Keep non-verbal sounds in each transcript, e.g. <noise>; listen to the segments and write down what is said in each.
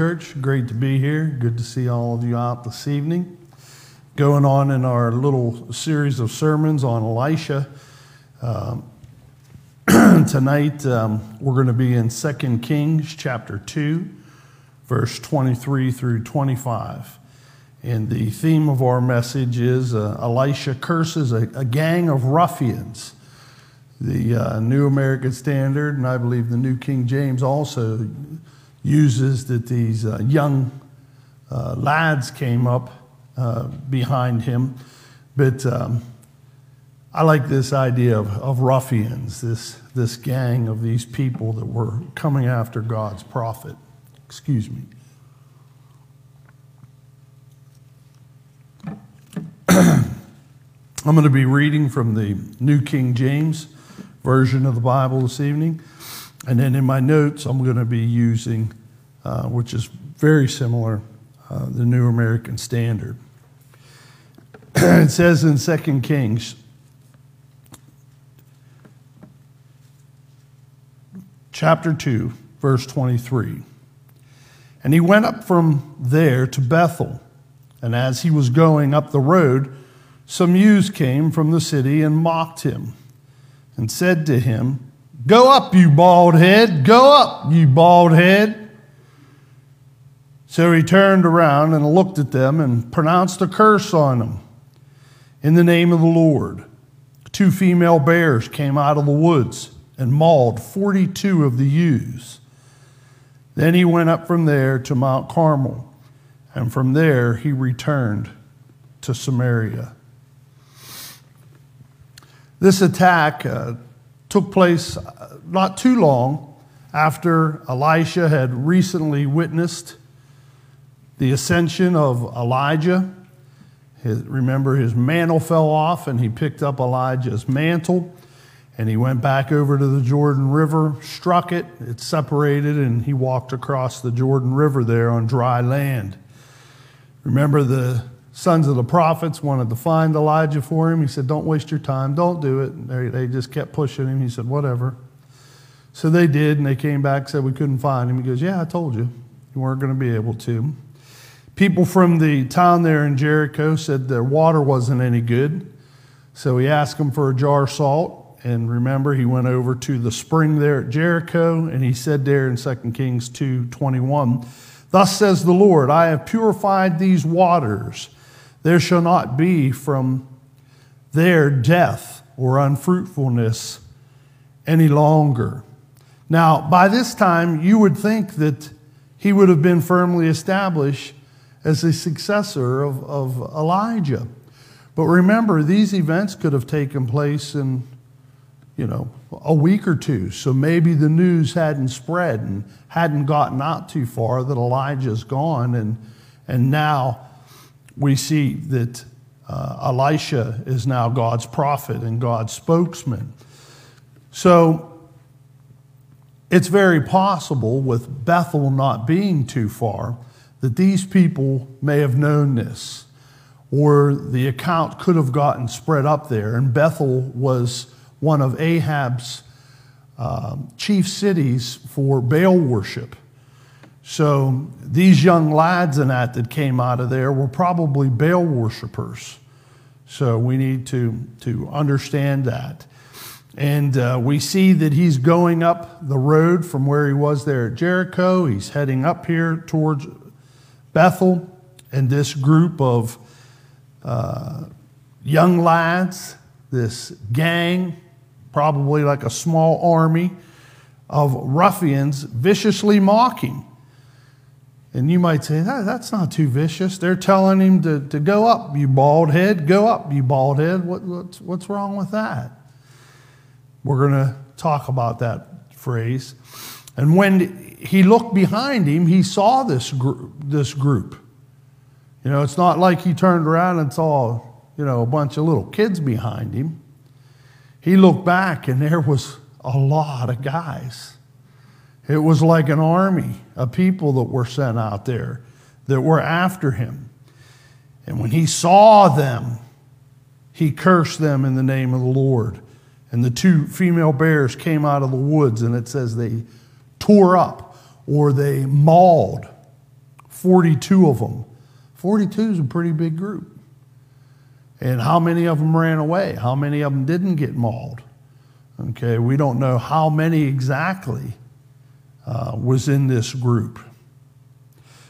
church. Great to be here. Good to see all of you out this evening. Going on in our little series of sermons on Elisha. Um, <clears throat> tonight, um, we're going to be in 2 Kings chapter 2, verse 23 through 25. And the theme of our message is uh, Elisha curses a, a, gang of ruffians. The uh, New American Standard, and I believe the New King James also uses that these uh, young uh, lads came up uh, behind him. But um, I like this idea of, of ruffians, this, this gang of these people that were coming after God's prophet. Excuse me. <clears throat> I'm going to be reading from the New King James version of the Bible this evening. And then in my notes, I'm going to be using, uh, which is very similar, uh, the New American Standard. <clears throat> it says in 2 Kings, chapter 2, verse 23. And he went up from there to Bethel. And as he was going up the road, some youths came from the city and mocked him and said to him, Go up, you bald head. Go up, you bald head. So he turned around and looked at them and pronounced a curse on them in the name of the Lord. Two female bears came out of the woods and mauled 42 of the ewes. Then he went up from there to Mount Carmel, and from there he returned to Samaria. This attack uh, took place uh, not too long after Elisha had recently witnessed the ascension of Elijah. His, remember, his mantle fell off and he picked up Elijah's mantle and he went back over to the Jordan River, struck it, it separated, and he walked across the Jordan River there on dry land. Remember, the sons of the prophets wanted to find Elijah for him. He said, Don't waste your time, don't do it. They, they just kept pushing him. He said, Whatever. So they did, and they came back said, We couldn't find him. He goes, Yeah, I told you. You weren't going to be able to. People from the town there in Jericho said their water wasn't any good. So he asked them for a jar of salt. And remember, he went over to the spring there at Jericho, and he said there in 2 Kings 2 21, Thus says the Lord, I have purified these waters there shall not be from there death or unfruitfulness any longer. Now, by this time, you would think that he would have been firmly established as a successor of, of Elijah. But remember, these events could have taken place in, you know, a week or two. So maybe the news hadn't spread and hadn't gotten out too far that Elijah's gone and, and now we see that uh, Elisha is now God's prophet and God's spokesman. So it's very possible, with Bethel not being too far, that these people may have known this, or the account could have gotten spread up there. And Bethel was one of Ahab's um, chief cities for Baal worship. So these young lads and that that came out of there were probably Baal worshippers. So we need to, to understand that. And uh, we see that he's going up the road from where he was there at Jericho. He's heading up here towards Bethel. And this group of uh, young lads, this gang, probably like a small army of ruffians, viciously mocking. And you might say, that, that's not too vicious. They're telling him to, to go up, you bald head, go up, you bald head. What, what's, what's wrong with that? We're going to talk about that phrase. And when he looked behind him, he saw this, gr- this group. You know, it's not like he turned around and saw, you know, a bunch of little kids behind him. He looked back and there was a lot of guys. It was like an army of people that were sent out there that were after him. And when he saw them, he cursed them in the name of the Lord. And the two female bears came out of the woods, and it says they tore up or they mauled 42 of them. 42 is a pretty big group. And how many of them ran away? How many of them didn't get mauled? Okay, we don't know how many exactly uh, was in this group.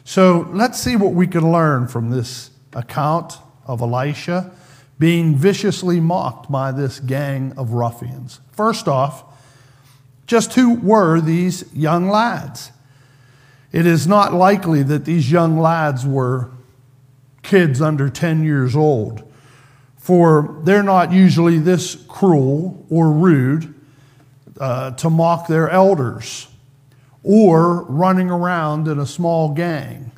So let's see what we can learn from this account of Elisha being viciously mocked by this gang of ruffians. First off, just who were these young lads? It is not likely that these young lads were kids under 10 years old, for they're not usually this cruel or rude uh, to mock their elders or running around in a small gang.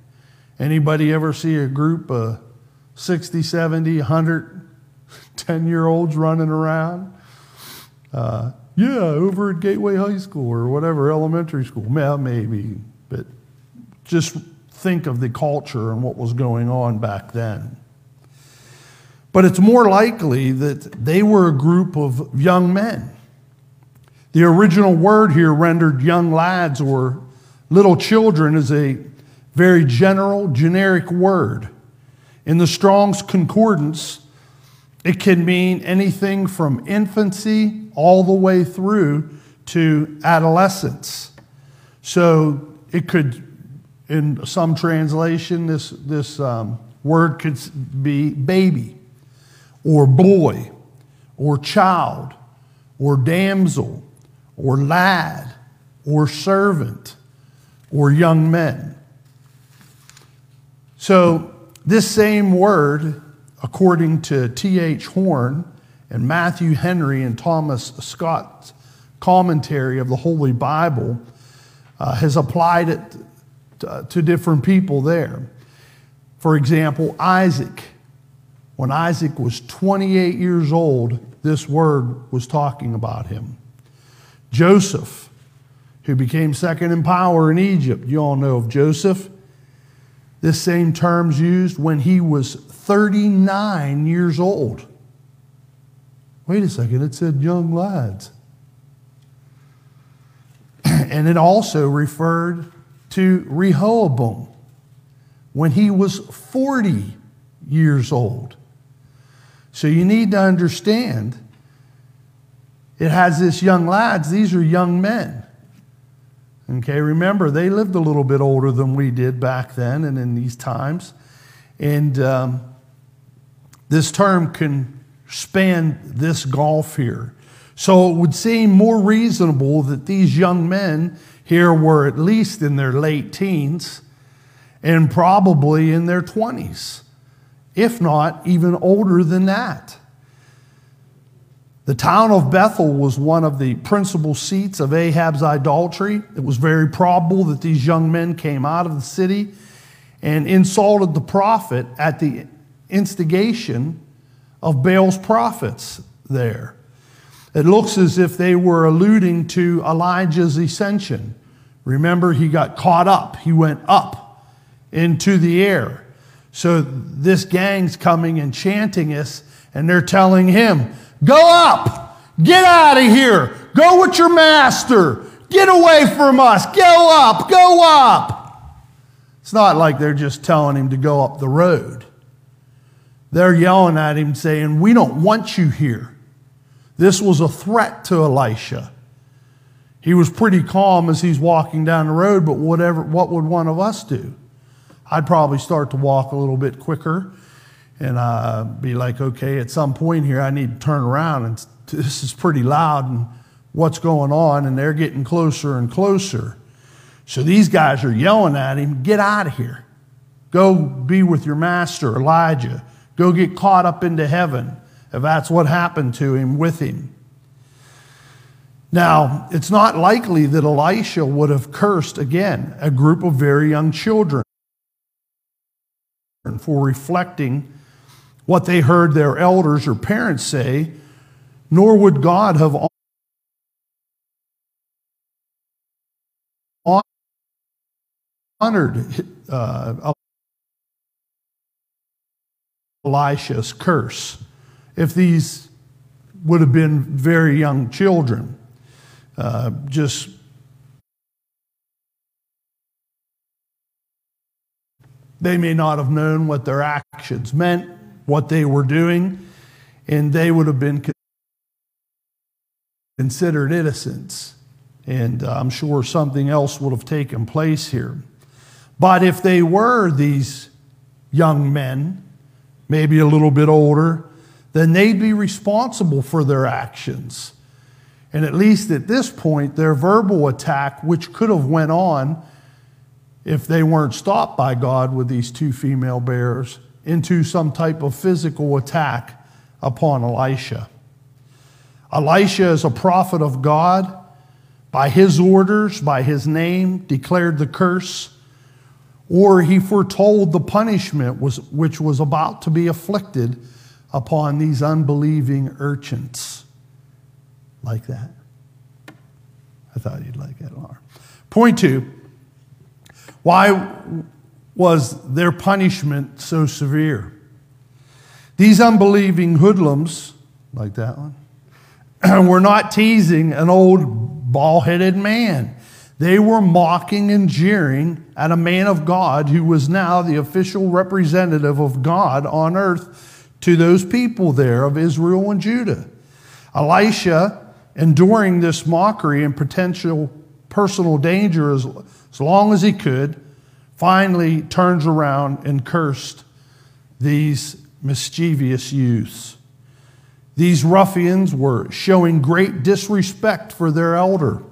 Anybody ever see a group of 60, 70, 100 10 year olds running around? Uh, yeah, over at Gateway High School or whatever, elementary school. Well, maybe, but just think of the culture and what was going on back then. But it's more likely that they were a group of young men. The original word here rendered young lads or little children is a very general, generic word. In the Strong's Concordance, it can mean anything from infancy all the way through to adolescence. So it could in some translation, this, this um, word could be baby, or boy, or child, or damsel, or lad, or servant, or young men. So, this same word, according to T.H. Horne and Matthew Henry and Thomas Scott's commentary of the Holy Bible, uh, has applied it uh, to different people there. For example, Isaac. When Isaac was 28 years old, this word was talking about him. Joseph, who became second in power in Egypt, you all know of Joseph. This same term's used when he was 39 years old. Wait a second, it said young lads. <clears throat> and it also referred to Rehoboam when he was 40 years old. So you need to understand it has this young lads, these are young men. Okay, remember, they lived a little bit older than we did back then and in these times. And um, this term can span this gulf here. So it would seem more reasonable that these young men here were at least in their late teens and probably in their 20s, if not even older than that. The town of Bethel was one of the principal seats of Ahab's idolatry. It was very probable that these young men came out of the city and insulted the prophet at the instigation of Baal's prophets there. It looks as if they were alluding to Elijah's ascension. Remember, he got caught up, he went up into the air. So this gang's coming and chanting us, and they're telling him, Go up, get out of here, go with your master, get away from us, go up, go up. It's not like they're just telling him to go up the road. They're yelling at him, saying, We don't want you here. This was a threat to Elisha. He was pretty calm as he's walking down the road, but whatever, what would one of us do? I'd probably start to walk a little bit quicker and uh, be like, okay, at some point here, I need to turn around, and <laughs> this is pretty loud, and what's going on? And they're getting closer and closer. So these guys are yelling at him, get out of here. Go be with your master, Elijah. Go get caught up into heaven, if that's what happened to him with him. Now, it's not likely that Elisha would have cursed again a group of very young children for reflecting what they heard their elders or parents say, nor would God have honored uh, Elisha's curse if these would have been very young children. Uh, just They may not have known what their actions meant, what they were doing, and they would have been considered innocents. And uh, I'm sure something else would have taken place here. But if they were these young men, maybe a little bit older, then they'd be responsible for their actions. And at least at this point, their verbal attack, which could have went on if they weren't stopped by God with these two female bears, into some type of physical attack upon Elisha. Elisha is a prophet of God. By his orders, by his name, declared the curse, or he foretold the punishment was, which was about to be afflicted upon these unbelieving urchins. Like that? I thought you'd like that, Laura. Point two why was their punishment so severe? These unbelieving hoodlums, like that one, <clears throat> were not teasing an old bald headed man. They were mocking and jeering at a man of God who was now the official representative of God on earth to those people there of Israel and Judah. Elisha, enduring this mockery and potential personal danger as, as long as he could, finally turns around and cursed these mischievous youths. These ruffians were showing great disrespect for their elder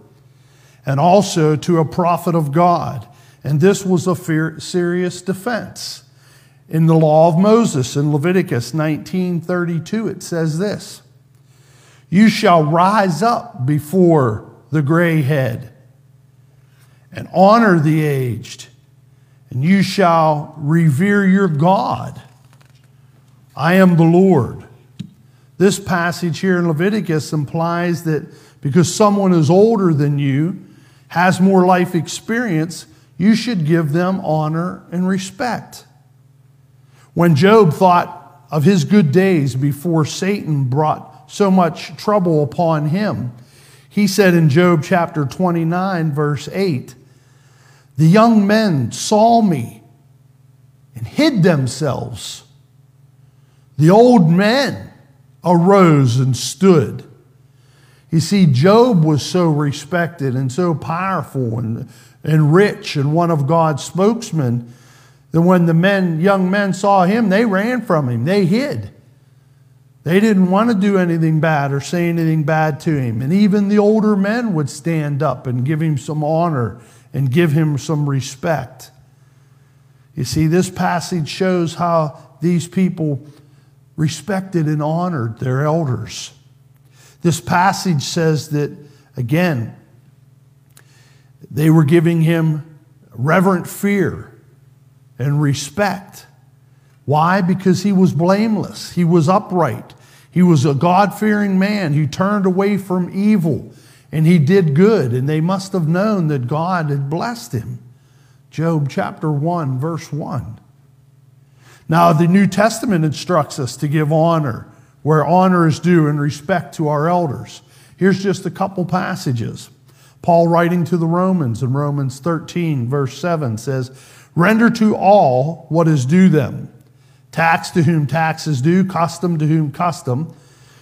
and also to a prophet of God. And this was a fear, serious defense. In the law of Moses in Leviticus 19:32 it says this: You shall rise up before the gray head and honor the aged, and you shall revere your God. I am the Lord. This passage here in Leviticus implies that because someone is older than you, has more life experience, you should give them honor and respect. When Job thought of his good days before Satan brought so much trouble upon him, he said in Job chapter 29, verse 8, The young men saw me and hid themselves. The old men arose and stood. You see, Job was so respected and so powerful and, and rich and one of God's spokesmen that when the men, young men saw him, they ran from him. They hid. They didn't want to do anything bad or say anything bad to him. And even the older men would stand up and give him some honor and give him some respect. You see, this passage shows how these people respected and honored their elders. This passage says that, again, they were giving him reverent fear and respect. Why? Because he was blameless, he was upright, he was a God fearing man who turned away from evil and he did good, and they must have known that God had blessed him. Job chapter 1, verse 1. Now, the New Testament instructs us to give honor where honor is due and respect to our elders. Here's just a couple passages. Paul, writing to the Romans in Romans 13, verse 7, says, Render to all what is due them tax to whom tax is due, custom to whom custom,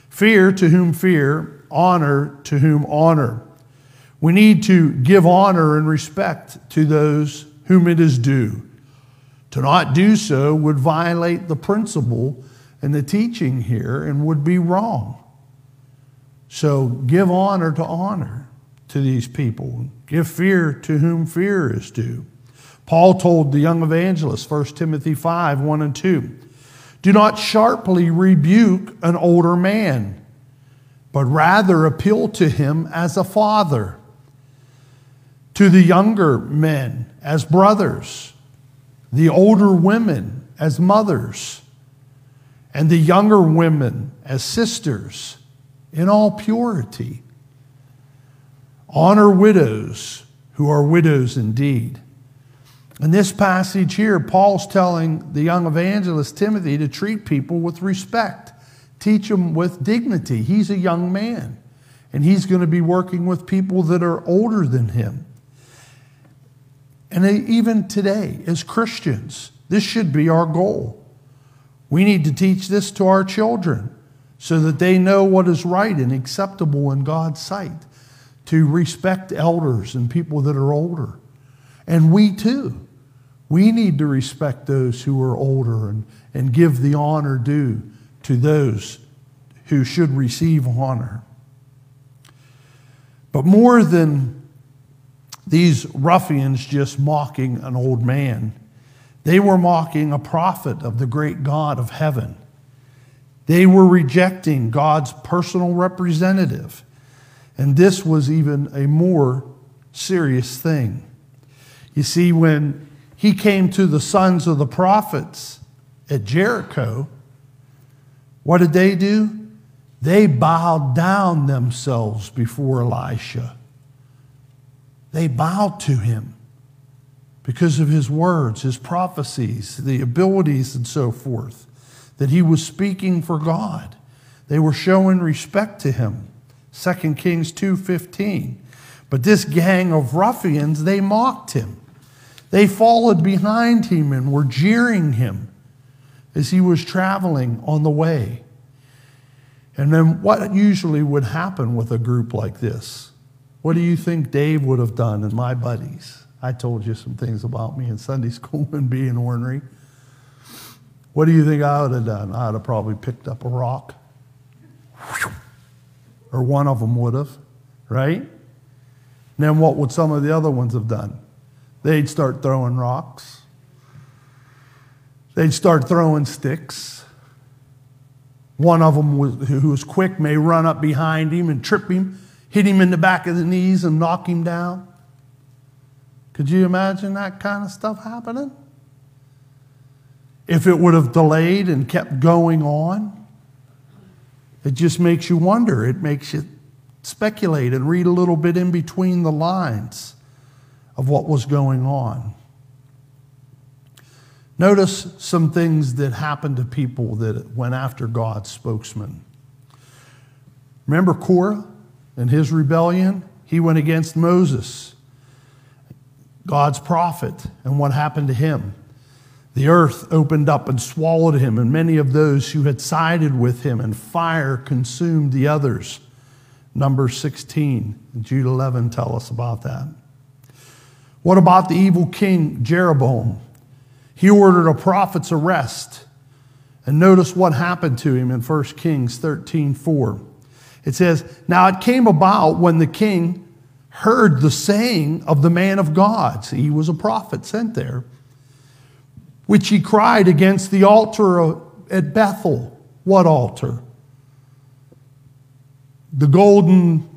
fear to whom fear, honor to whom honor. We need to give honor and respect to those whom it is due. To not do so would violate the principle and the teaching here and would be wrong. So give honor to honor to these people. Give fear to whom fear is due. Paul told the young evangelist, 1 Timothy 5 1 and 2, do not sharply rebuke an older man, but rather appeal to him as a father, to the younger men as brothers, the older women as mothers and the younger women as sisters in all purity. Honor widows who are widows indeed. In this passage here, Paul's telling the young evangelist Timothy to treat people with respect, teach them with dignity. He's a young man, and he's going to be working with people that are older than him. And even today, as Christians, This should be our goal. We need to teach this to our children so that they know what is right and acceptable in God's sight, to respect elders and people that are older. And we too, we need to respect those who are older and, and give the honor due to those who should receive honor. But more than these ruffians just mocking an old man, they were mocking a prophet of the great God of heaven. They were rejecting God's personal representative. And this was even a more serious thing. You see, when he came to the sons of the prophets at Jericho, what did they do? They bowed down themselves before Elisha. They bowed to him because of his words, his prophecies, the abilities, and so forth, that he was speaking for God. They were showing respect to him. 2 Kings 2:15. But this gang of ruffians, they mocked him. They followed behind him and were jeering him as he was traveling on the way. And then what usually would happen with a group like this? What do you think Dave would have done and my buddies? I told you some things about me in Sunday <laughs> school and being ornery. What do you think I would have done? I'd have probably picked up a rock. Or one of them would have, right? And then what would some of the other ones have done? They'd start throwing rocks. They'd start throwing sticks. One of them, was, who was quick, may run up behind him and trip him, hit him in the back of the knees, and knock him down. Could you imagine that kind of stuff happening? If it would have delayed and kept going on, it just makes you wonder. It makes you speculate and read a little bit in between the lines of what was going on. Notice some things that happened to people that went after God's spokesman. Remember Korah and his rebellion? He went against Moses, God's prophet, and what happened to him? The earth opened up and swallowed him, and many of those who had sided with him, and fire consumed the others. Number 16 Jude 11 tell us about that. What about the evil king Jeroboam? He ordered a prophet's arrest. And notice what happened to him in 1 Kings 13 4. It says, Now it came about when the king heard the saying of the man of God. See, he was a prophet sent there, which he cried against the altar at Bethel. What altar? The golden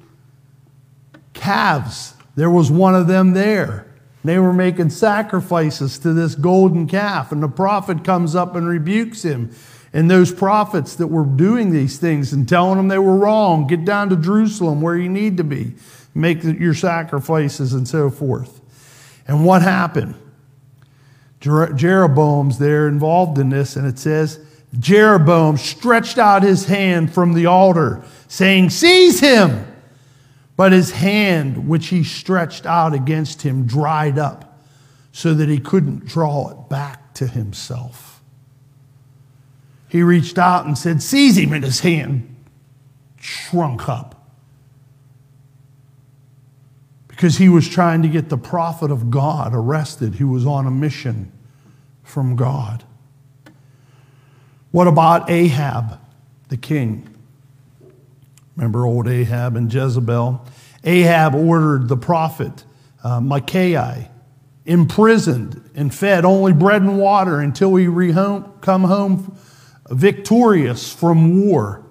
calves. There was one of them there. They were making sacrifices to this golden calf, and the prophet comes up and rebukes him. And those prophets that were doing these things and telling them they were wrong, get down to Jerusalem where you need to be, make your sacrifices and so forth. And what happened? Jeroboam's there involved in this, and it says, Jeroboam stretched out his hand from the altar, saying, Seize him! But his hand, which he stretched out against him, dried up so that he couldn't draw it back to himself. He reached out and said, Seize him, and his hand shrunk up. Because he was trying to get the prophet of God arrested who was on a mission from God. What about Ahab, the king? Remember old Ahab and Jezebel? Ahab ordered the prophet uh, Micaiah imprisoned and fed only bread and water until he re- home, come home victorious from war.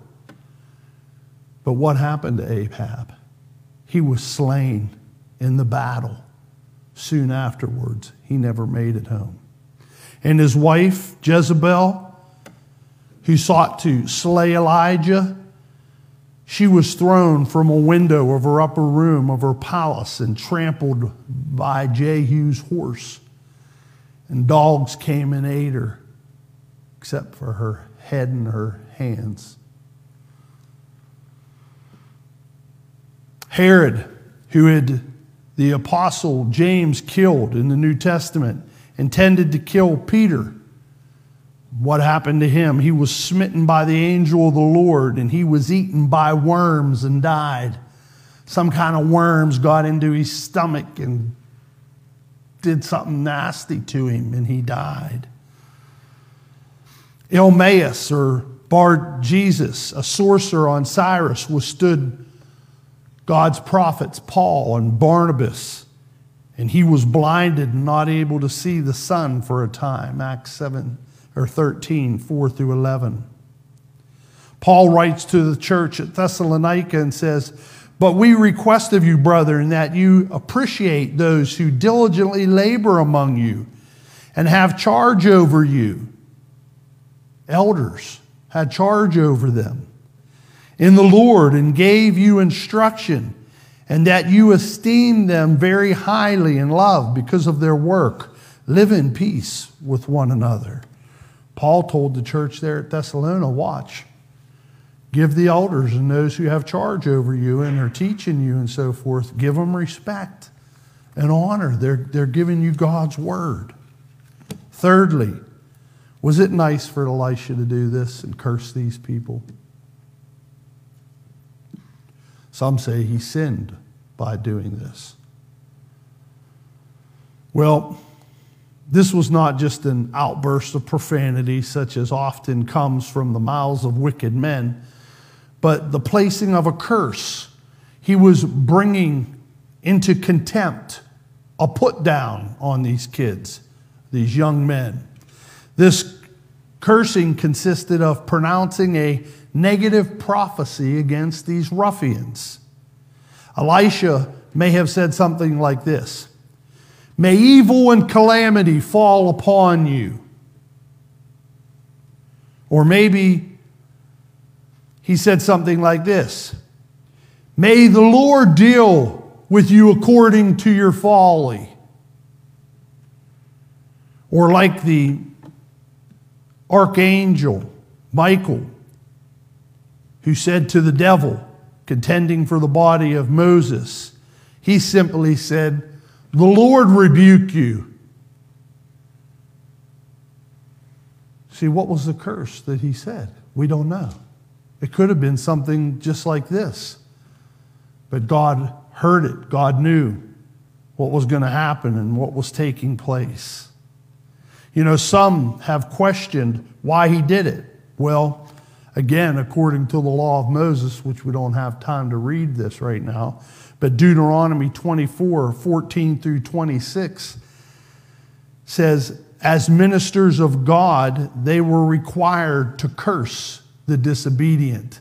But what happened to Ahab? He was slain in the battle. Soon afterwards, he never made it home. And his wife, Jezebel, who sought to slay Elijah, she was thrown from a window of her upper room of her palace and trampled by Jehu's horse. And dogs came and ate her, except for her head and her hands. Herod, who had the apostle James killed in the New Testament, intended to kill Peter. What happened to him? He was smitten by the angel of the Lord and he was eaten by worms and died. Some kind of worms got into his stomach and did something nasty to him and he died. Elymas or Bar Jesus, a sorcerer on Cyprus, withstood God's prophets, Paul and Barnabas, and he was blinded and not able to see the sun for a time. Acts 7 or 13, 4 through 11. Paul writes to the church at Thessalonica and says, But we request of you, brethren, that you appreciate those who diligently labor among you and have charge over you. Elders had charge over them in the Lord and gave you instruction, and that you esteem them very highly in love because of their work. Live in peace with one another. Paul told the church there at Thessalonica, watch. Give the elders and those who have charge over you and are teaching you and so forth, give them respect and honor. They're, they're giving you God's word. Thirdly, was it nice for Elisha to do this and curse these people? Some say he sinned by doing this. Well, this was not just an outburst of profanity, such as often comes from the mouths of wicked men, but the placing of a curse. He was bringing into contempt a put down on these kids, these young men. This cursing consisted of pronouncing a negative prophecy against these ruffians. Elisha may have said something like this May evil and calamity fall upon you. Or maybe he said something like this May the Lord deal with you according to your folly. Or like the archangel Michael, who said to the devil, contending for the body of Moses, he simply said, the Lord rebuke you. See, what was the curse that he said? We don't know. It could have been something just like this. But God heard it, God knew what was going to happen and what was taking place. You know, some have questioned why he did it. Well, again, according to the law of Moses, which we don't have time to read this right now, but Deuteronomy 24 14 through 26 says, As ministers of God, they were required to curse the disobedient.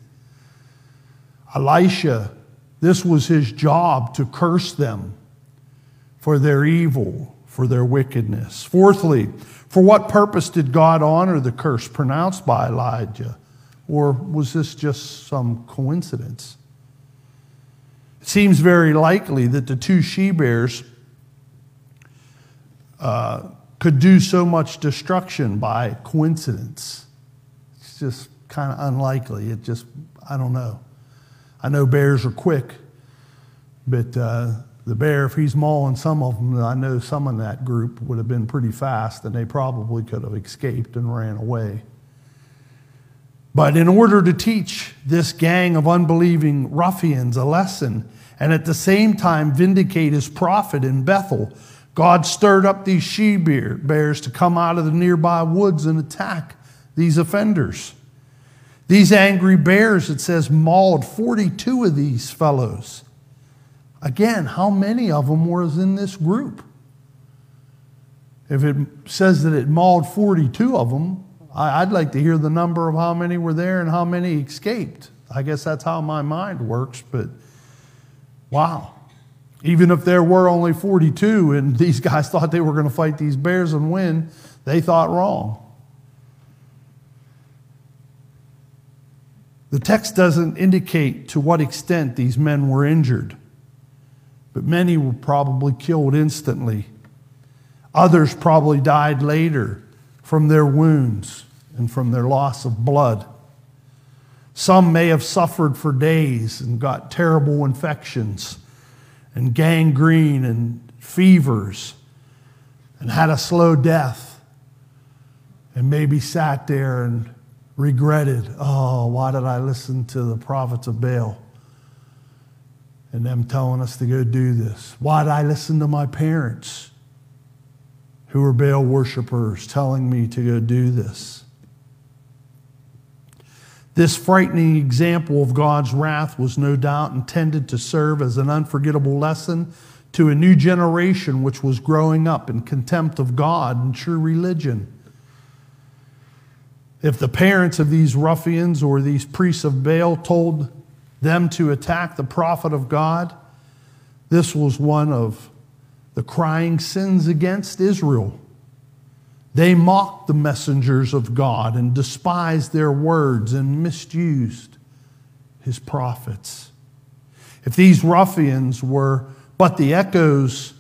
Elisha, this was his job to curse them for their evil, for their wickedness. Fourthly, for what purpose did God honor the curse pronounced by Elijah? Or was this just some coincidence? It seems very likely that the two she bears uh, could do so much destruction by coincidence. It's just kind of unlikely. It just, I don't know. I know bears are quick, but uh, the bear, if he's mauling some of them, I know some in that group would have been pretty fast and they probably could have escaped and ran away. But in order to teach this gang of unbelieving ruffians a lesson and at the same time vindicate his prophet in Bethel, God stirred up these she bears to come out of the nearby woods and attack these offenders. These angry bears, it says, mauled 42 of these fellows. Again, how many of them was in this group? If it says that it mauled 42 of them, I'd like to hear the number of how many were there and how many escaped. I guess that's how my mind works, but wow. Even if there were only 42 and <laughs> these guys thought they were going to fight these bears and win, they thought wrong. The text doesn't indicate to what extent these men were injured, but many were probably killed instantly. Others probably died later from their wounds and from their loss of blood. Some may have suffered for days and got terrible infections and gangrene and fevers. and had a slow death and maybe sat there and regretted, oh, why did I listen to the prophets of Baal and them telling us to go do this? Why did I listen to my parents who were Baal worshippers telling me to go do this? This frightening example of God's wrath was no doubt intended to serve as an unforgettable lesson to a new generation which was growing up in contempt of God and true religion. If the parents of these ruffians or these priests of Baal told them to attack the prophet of God, this was one of the crying sins against Israel. They mocked the messengers of God and despised their words and misused his prophets. If these ruffians were but the echoes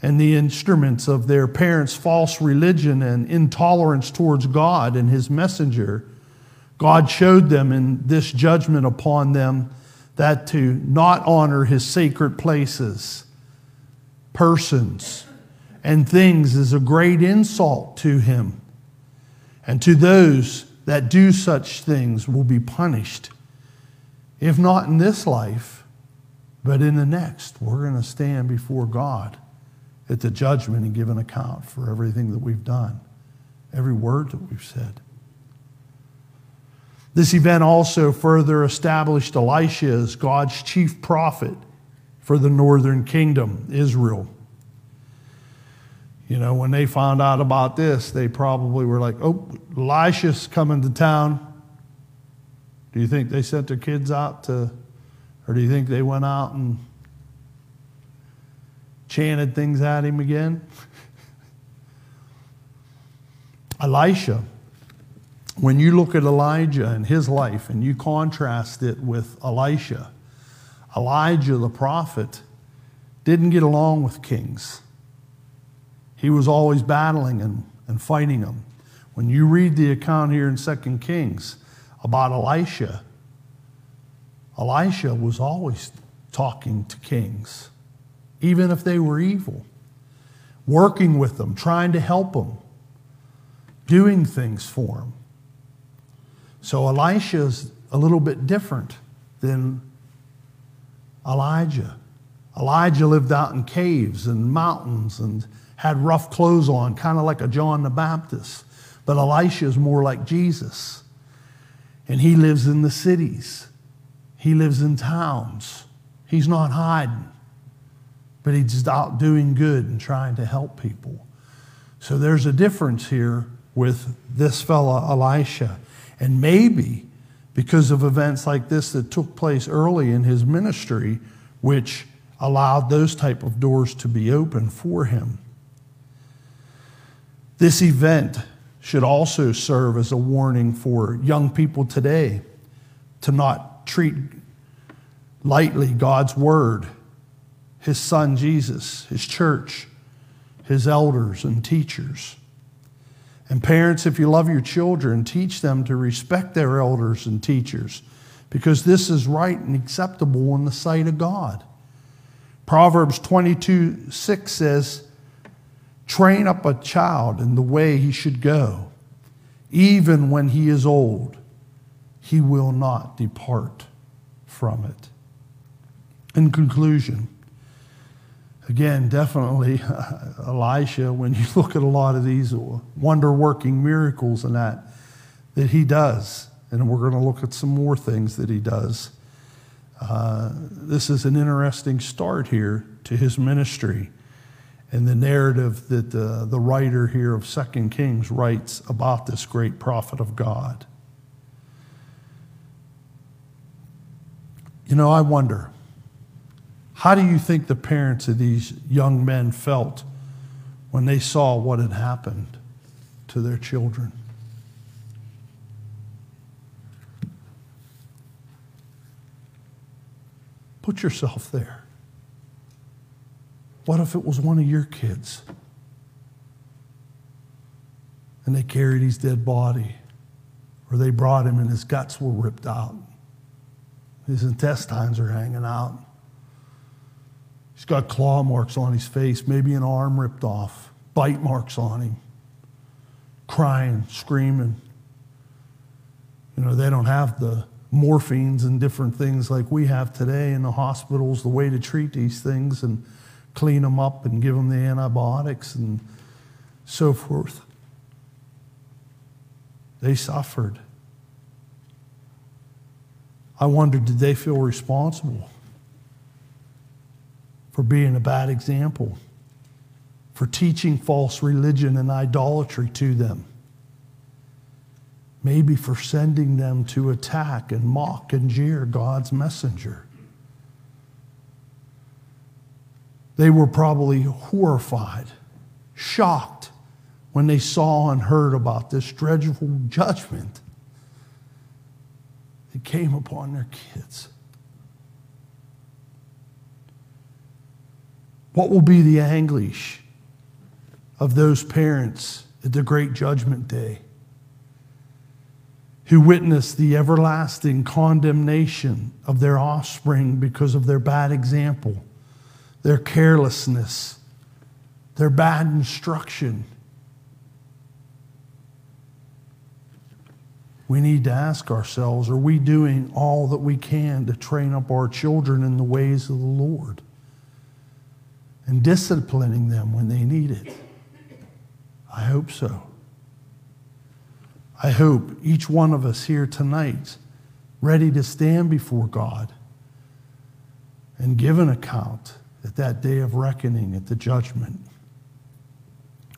and the instruments of their parents' false religion and intolerance towards God and his messenger, God showed them in this judgment upon them that to not honor his sacred places, persons, and things is a great insult to him. And to those that do such things will be punished, if not in this life, but in the next. We're going to stand before God at the judgment and give an account for everything that we've done, every word that we've said. This event also further established Elisha as God's chief prophet for the northern kingdom, Israel. You know, when they found out about this, they probably were like, oh, Elisha's coming to town. Do you think they sent their kids out to, or do you think they went out and chanted things at him again. <laughs> Elisha, when you look at Elijah and his life and you contrast it with Elisha, Elijah the prophet didn't get along with kings. He was always battling and, and fighting them. When you read the account here in 2 Kings about Elisha, Elisha was always talking to kings even if they were evil, working with them, trying to help them, doing things for them. So Elisha's a little bit different than Elijah. Elijah lived out in caves and mountains and had rough clothes on, kind of like a John the Baptist. But Elisha is more like Jesus. And he lives in the cities, he lives in towns. He's not hiding but he's out doing good and trying to help people. So there's a difference here with this fellow Elisha. And maybe because of events like this that took place early in his ministry, which allowed those type of doors to be open for him. This event should also serve as a warning for young people today to not treat lightly God's word his son Jesus, his church, his elders and teachers. And parents, if you love your children, teach them to respect their elders and teachers because this is right and acceptable in the sight of God. Proverbs 22 6 says, Train up a child in the way he should go. Even when he is old, he will not depart from it. In conclusion, Again, definitely <laughs> Elisha, when you look at a lot of these wonder working miracles and that, that he does. And we're going to look at some more things that he does. Uh, this is an interesting start here to his ministry and the narrative that the, the writer here of Second Kings writes about this great prophet of God. You know, I wonder how do you think the parents of these young men felt when they saw what had happened to their children? Put yourself there. What if it was one of your kids? And they carried his dead body, or they brought him and his guts were ripped out, his intestines are hanging out. He's got claw marks on his face, maybe an arm ripped off, bite marks on him, crying, screaming. You know, they don't have the morphines and different things like we have today in the hospitals, the way to treat these things and clean them up and give them the antibiotics and so forth. They suffered. I wondered, did they feel responsible for being a bad example, for teaching false religion and idolatry to them? Maybe for sending them to attack and mock and jeer God's messenger. They were probably horrified, shocked when they saw and heard about this dreadful judgment that came upon their kids. What will be the anguish of those parents at the great judgment day who witness the everlasting condemnation of their offspring because of their bad example, their carelessness, their bad instruction? we need to ask ourselves are we doing all that we can to train up our children in the ways of the Lord and disciplining them when they need it? I hope so. I hope each one of us here tonight ready to stand before God and give an account at that day of reckoning, at the judgment.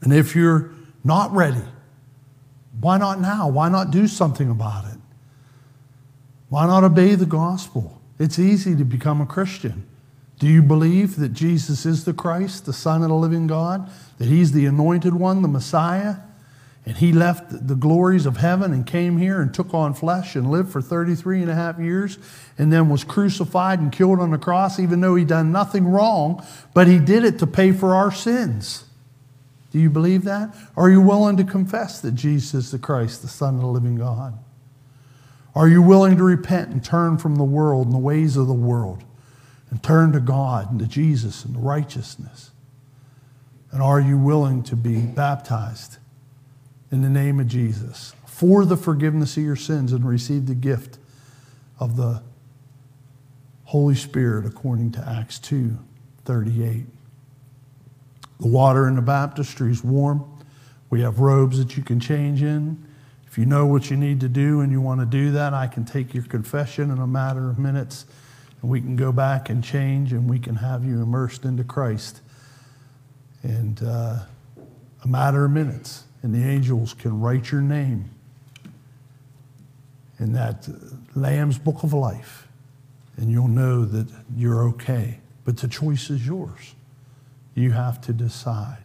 And if you're not ready, why not now? Why not do something about it? Why not obey the gospel? It's easy to become a Christian. Do you believe that Jesus is the Christ, the Son of the living God? That He's the anointed one, the Messiah? And He left the glories of heaven and came here and took on flesh and lived for 33 and a half years and then was crucified and killed on the cross, even though He done nothing wrong, but He did it to pay for our sins. Do you believe that? Are you willing to confess that Jesus is the Christ, the Son of the living God? Are you willing to repent and turn from the world and the ways of the world and turn to God and to Jesus and the righteousness? And are you willing to be baptized in the name of Jesus for the forgiveness of your sins and receive the gift of the Holy Spirit according to Acts 2 38? The water in the baptistry is warm. We have robes that you can change in. If you know what you need to do and you want to do that, I can take your confession in a matter of minutes and we can go back and change and we can have you immersed into Christ. And uh, a matter of minutes, and the angels can write your name in that Lamb's book of life, and you'll know that you're okay. But the choice is yours. You have to decide.